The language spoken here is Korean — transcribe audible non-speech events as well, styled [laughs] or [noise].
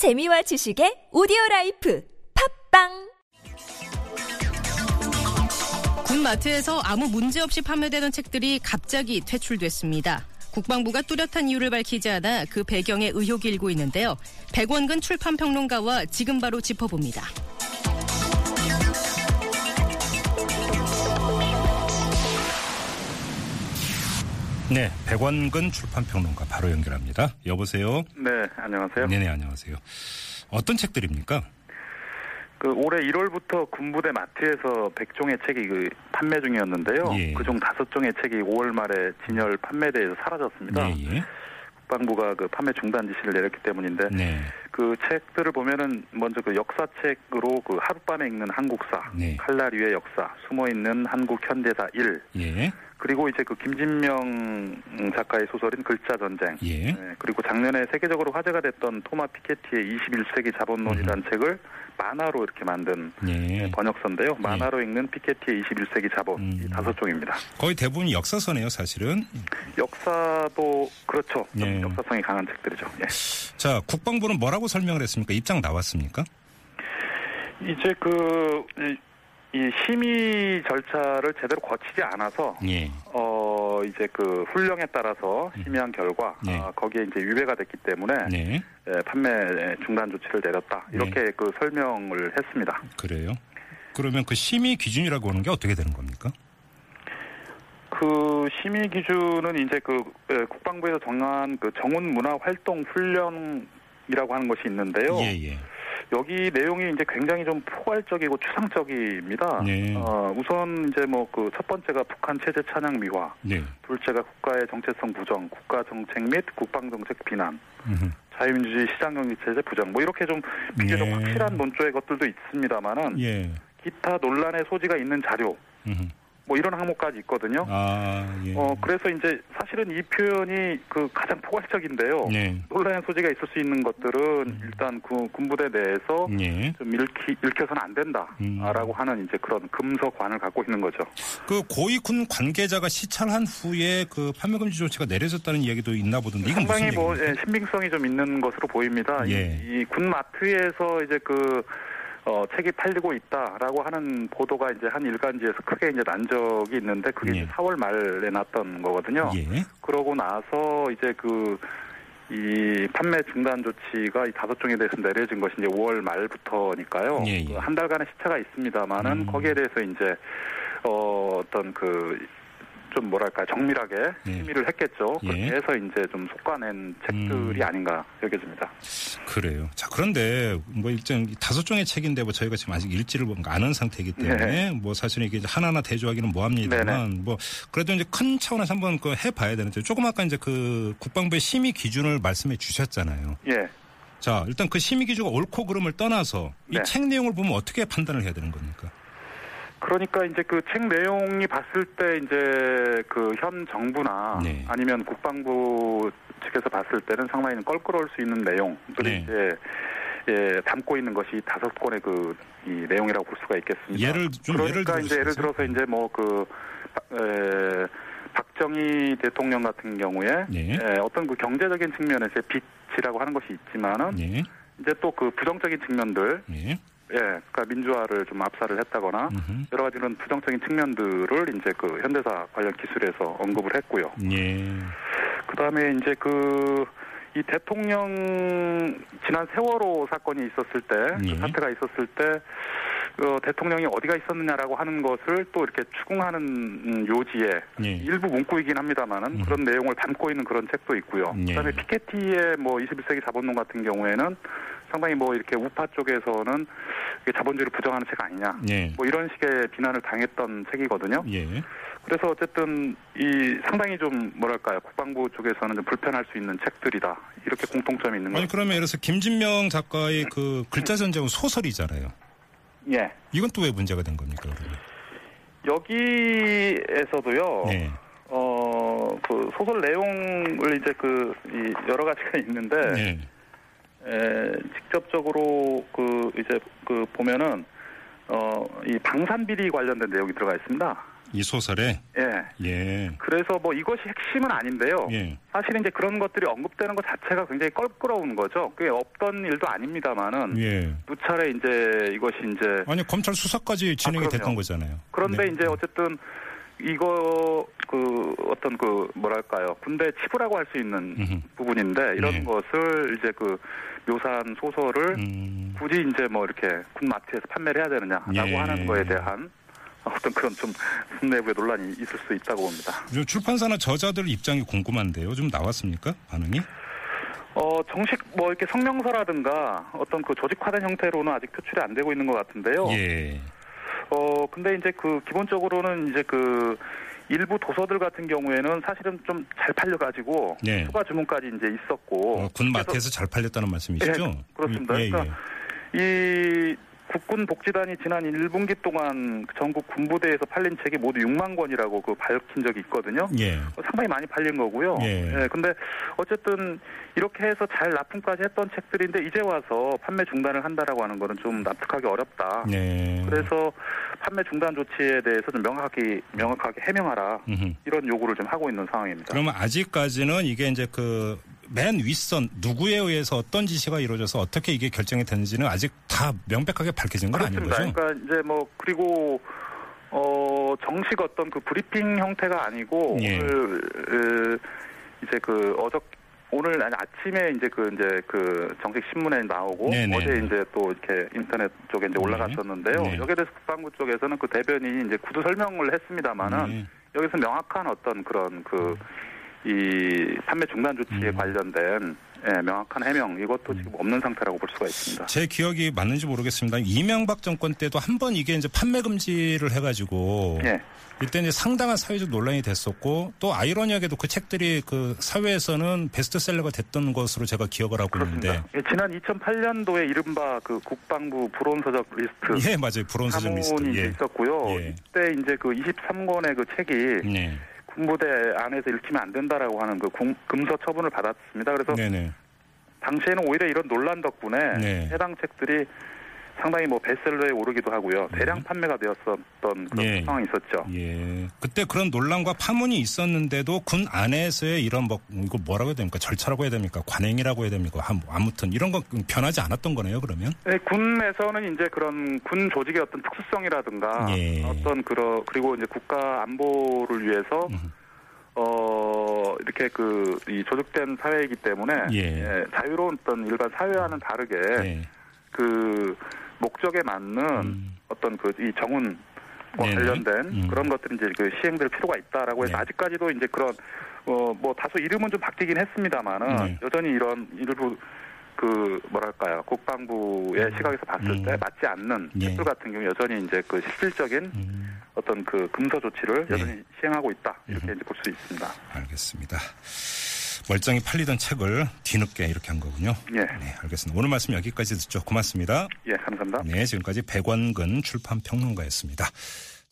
재미와 지식의 오디오 life 팟빵 군 마트에서 아무 문제 없이 판매되던 책들이 갑자기 퇴출됐습니다. 국방부가 뚜렷한 이유를 밝히지 않아 그 배경에 의혹이 일고 있는데요. 백원근 출판평론가와 지금 바로 짚어봅니다. 네, 백원근 출판평론가 바로 연결합니다. 여보세요. 네, 안녕하세요. 네네 안녕하세요. 어떤 책들입니까? 그 올해 1월부터 군부대 마트에서 100종의 책이 그 판매 중이었는데요. 예. 그중 5종의 책이 5월 말에 진열 판매대에서 사라졌습니다. 네, 예. 국방부가 그 판매 중단 지시를 내렸기 때문인데 네. 그 책들을 보면은 먼저 그 역사책으로 그 하룻밤에 읽는 한국사, 네. 칼날위의 역사, 숨어 있는 한국 현대사 1, 예. 그리고 이제 그 김진명 작가의 소설인 글자 전쟁. 예. 네, 그리고 작년에 세계적으로 화제가 됐던 토마 피케티의 21세기 자본론이라는 책을 만화로 이렇게 만든 예. 번역서인데요. 만화로 읽는 피케티의 21세기 자본 음. 이 다섯 종입니다. 거의 대부분 역사서네요, 사실은. 역사도 그렇죠. 좀 예. 역사성이 강한 책들이죠. 예. 자, 국방부는 뭐라고 설명을 했습니까? 입장 나왔습니까? 이제 그 이, 이 심의 절차를 제대로 거치지 않아서 예. 어 이제 그 훈령에 따라서 심의한 결과 네. 아, 거기에 이제 위배가 됐기 때문에 네. 예, 판매 중단 조치를 내렸다 이렇게 그 설명을 했습니다. 그래요. 그러면 그 심의 기준이라고 하는 게 어떻게 되는 겁니까? 그 심의 기준은 이제 그 예, 국방부에서 정한 그 정훈 문화 활동 훈련이라고 하는 것이 있는데요. 예, 예. 여기 내용이 이제 굉장히 좀 포괄적이고 추상적입니다. 네. 어, 우선 이제 뭐 그 첫 번째가 북한 체제 찬양 미화, 네. 둘째가 국가의 정체성 부정, 국가 정책 및 국방 정책 비난, 음흠. 자유민주주의 시장 경제 체제 부정, 뭐 이렇게 좀 비교적 예. 확실한 논조의 것들도 있습니다만은 예. 기타 논란의 소지가 있는 자료, 음흠. 뭐 이런 항목까지 있거든요. 아, 예. 어 그래서 이제 사실은 이 표현이 그 가장 포괄적인데요. 네. 논란의 소지가 있을 수 있는 것들은 일단 그 군부대 내에서 예. 좀 읽히, 읽혀서는 안 된다라고 음. 하는 이제 그런 금서관을 갖고 있는 거죠. 그 고위 군 관계자가 시찰한 후에 그 판매 금지 조치가 내려졌다는 이야기도 있나 보던데 이건 상당히 뭐? 예, 신빙성이 좀 있는 것으로 보입니다. 예. 이군 마트에서 이제 그 어, 책이 팔리고 있다라고 하는 보도가 이제 한 일간지에서 크게 이제 난 적이 있는데 그게 예. 이제 4월 말에 났던 거거든요. 예. 그러고 나서 이제 그 이 판매 중단 조치가 이 다섯 종에 대해서 내려진 것이 이제 5월 말부터니까요. 예, 예. 그한 달간의 시차가 있습니다만은 음. 거기에 대해서 이제 어 어떤 그 좀 뭐랄까 정밀하게 예. 심의를 했겠죠. 예. 그렇게 해서 이제 좀 속아낸 책들이 음. 아닌가 여겨집니다. 그래요. 자, 그런데 뭐 일단 다섯 종의 책인데 뭐 저희가 지금 아직 일지를 뭔가 아는 상태이기 때문에 뭐 사실은 이게 하나하나 대조하기는 뭐합니다만 네네. 뭐 그래도 이제 큰 차원에서 한번 그 해봐야 되는데 조금 아까 이제 그 국방부의 심의 기준을 말씀해 주셨잖아요. 예. 자, 일단 그 심의 기준가 옳고 그름을 떠나서 이 네. 책 내용을 보면 어떻게 판단을 해야 되는 겁니까? 그러니까 이제 그 책 내용이 봤을 때 이제 그 현 정부나 네. 아니면 국방부 측에서 봤을 때는 상당히 껄끄러울 수 있는 내용들이 네. 이제 예, 담고 있는 것이 다섯 건의 그 이 내용이라고 볼 수가 있겠습니다. 예를 좀 그러니까 예를 이제 예를 들어서 이제 뭐그 에, 박정희 대통령 같은 경우에 네. 에, 어떤 그 경제적인 측면에서 빚이라고 하는 것이 있지만은 예. 이제 또 그 부정적인 측면들 예. 예, 그러니까 민주화를 좀 압살을 했다거나 음흠. 여러 가지 그런 부정적인 측면들을 이제 그 현대사 관련 기술에서 언급을 했고요. 예. 그 다음에 이제 그 이 대통령 지난 세월호 사건이 있었을 때, 그 예. 사태가 있었을 때, 어, 대통령이 어디가 있었느냐라고 하는 것을 또 이렇게 추궁하는 음, 요지에 예. 일부 문구이긴 합니다만은 음. 그런 내용을 담고 있는 그런 책도 있고요. 예. 그다음에 피케티의 뭐 21세기 자본론 같은 경우에는 상당히 뭐 이렇게 우파 쪽에서는 자본주의를 부정하는 책 아니냐. 예. 뭐 이런 식의 비난을 당했던 책이거든요. 예. 그래서 어쨌든 이 상당히 좀 뭐랄까요 국방부 쪽에서는 좀 불편할 수 있는 책들이다 이렇게 공통점이 있는 아니 거죠. 그러면 예를 들어서 김진명 작가의 그 글자 전쟁은 소설이잖아요. 예. 이건 또 왜 문제가 된 겁니까? 그러면? 여기에서도요. 네. 어, 그 소설 내용을 이제 그, 이 여러 가지가 있는데, 네. 에, 직접적으로 그, 이제 그 보면은, 어, 이 방산 비리 관련된 내용이 들어가 있습니다. 이 소설에 예. 예. 그래서 뭐 이것이 핵심은 아닌데요. 예. 사실 이제 그런 것들이 언급되는 것 자체가 굉장히 껄끄러운 거죠. 그게 없던 일도 아닙니다만은 예. 두 차례 이제 이것이 이제 아니 검찰 수사까지 진행이 아, 됐던. 거잖아요. 그런데 네. 이제 어쨌든 이거 그 어떤 그 뭐랄까요 군대 치부라고 할 수 있는 음흠. 부분인데 이런 네. 것을 이제 그 묘사한 소설을 음, 굳이 이제 뭐 이렇게 군 마트에서 판매를 해야 되느냐라고 예. 하는 거에 대한 [laughs] 어떤 그런 좀 내부의 논란이 있을 수 있다고 봅니다. 좀 출판사나 저자들 입장이 궁금한데요. 좀 나왔습니까? 반응이? 어 정식 뭐 이렇게 성명서라든가 어떤 그 조직화된 형태로는 아직 표출이 안 되고 있는 것 같은데요. 예. 어 근데 이제 그 기본적으로는 이제 그 일부 도서들 같은 경우에는 사실은 좀 잘 팔려가지고 네. 추가 주문까지 이제 있었고 어, 군 마트에서 잘 팔렸다는 말씀이시죠? 예, 그렇습니다. 예, 예. 그러니까 이 국군 복지단이 지난 1분기 동안 그 전국 군부대에서 팔린 책이 모두 6만 권이라고 그 밝힌 적이 있거든요. 예. 어, 상당히 많이 팔린 거고요. 예. 근데 어쨌든 이렇게 해서 잘 납품까지 했던 책들인데 이제 와서 판매 중단을 한다라고 하는 거는 좀 납득하기 어렵다. 네. 그래서 판매 중단 조치에 대해서 좀 명확하게 명확하게 해명하라 음흠. 이런 요구를 좀 하고 있는 상황입니다. 그러면 아직까지는 이게 이제 그 맨 윗선 누구에 의해서 어떤 지시가 이루어져서 어떻게 이게 결정이 되는지는 아직 다 명백하게 밝혀진 건 아닌 그렇습니다. 거죠? 그러니까 이제 뭐 그리고 어 정식 어떤 그 브리핑 형태가 아니고 예. 오늘 으, 이제 그 어저 오늘 아니 아침에 이제 그 이제 그 정식 신문에 나오고 네네. 어제 이제 또 이렇게 인터넷 쪽에 이제 올라갔었는데요. 네. 여기에 대해서 국방부 쪽에서는 그 대변인이 이제 구두 설명을 했습니다마는 네. 여기서 명확한 어떤 그런 그 이 판매 중단 조치에 음. 관련된 예, 명확한 해명 이것도 지금 없는 상태라고 볼 수가 있습니다. 제 기억이 맞는지 모르겠습니다. 이명박 정권 때도 한 번 이게 이제 판매 금지를 해가지고 예. 이때 이제 상당한 사회적 논란이 됐었고 또 아이러니하게도 그 책들이 그 사회에서는 베스트셀러가 됐던 것으로 제가 기억을 하고 그렇습니다. 있는데 예, 지난 2008년도에 이른바 그 국방부 불온서적 리스트 예 맞아요 불온서적 리스트 예. 있었고요. 예. 이때 이제 그 23권의 그 책이 네. 군부대 안에서 읽히면 안 된다라고 하는 그 금- 금서 처분을 받았습니다. 그래서 네네 당시에는 오히려 이런 논란 덕분에 네. 해당 책들이 상당히 뭐 베스트셀러에 오르기도 하고요. 대량 판매가 되었었던 그런 음. 예. 상황이 있었죠. 예. 그때 그런 논란과 파문이 있었는데도 군 안에서의 이런 뭐 이거 뭐라고 해야 됩니까? 절차라고 해야 됩니까? 관행이라고 해야 됩니까? 한- 아무튼 이런 거 변하지 않았던 거네요. 그러면 네, 군에서는 이제 그런 군 조직의 어떤 특수성이라든가 예. 어떤 그런 그리고 이제 국가 안보를 위해서 음. 어 이렇게 그 이 조직된 사회이기 때문에 예. 예, 자유로운 어떤 일반 사회와는 다르게 네. 그 목적에 맞는 음. 어떤 그 이 정훈 뭐 네네. 관련된 음. 그런 것들이 이제 그 시행될 필요가 있다라고 해서 네. 아직까지도 이제 그런 어 뭐 다소 이름은 좀 바뀌긴 했습니다만은 네. 여전히 이런 일부 그 뭐랄까요 국방부의 시각에서 봤을 음. 때 맞지 않는 예. 책들 같은 경우 여전히 이제 그 실질적인 음, 어떤 그 금서 조치를 네. 여전히 시행하고 있다 이렇게 음. 이제 볼 수 있습니다. 알겠습니다. 멀쩡히 팔리던 책을 뒤늦게 이렇게 한 거군요. 예, 네, 알겠습니다. 오늘 말씀 여기까지 듣죠. 고맙습니다. 예, 감사합니다. 네, 지금까지 백원근 출판평론가였습니다.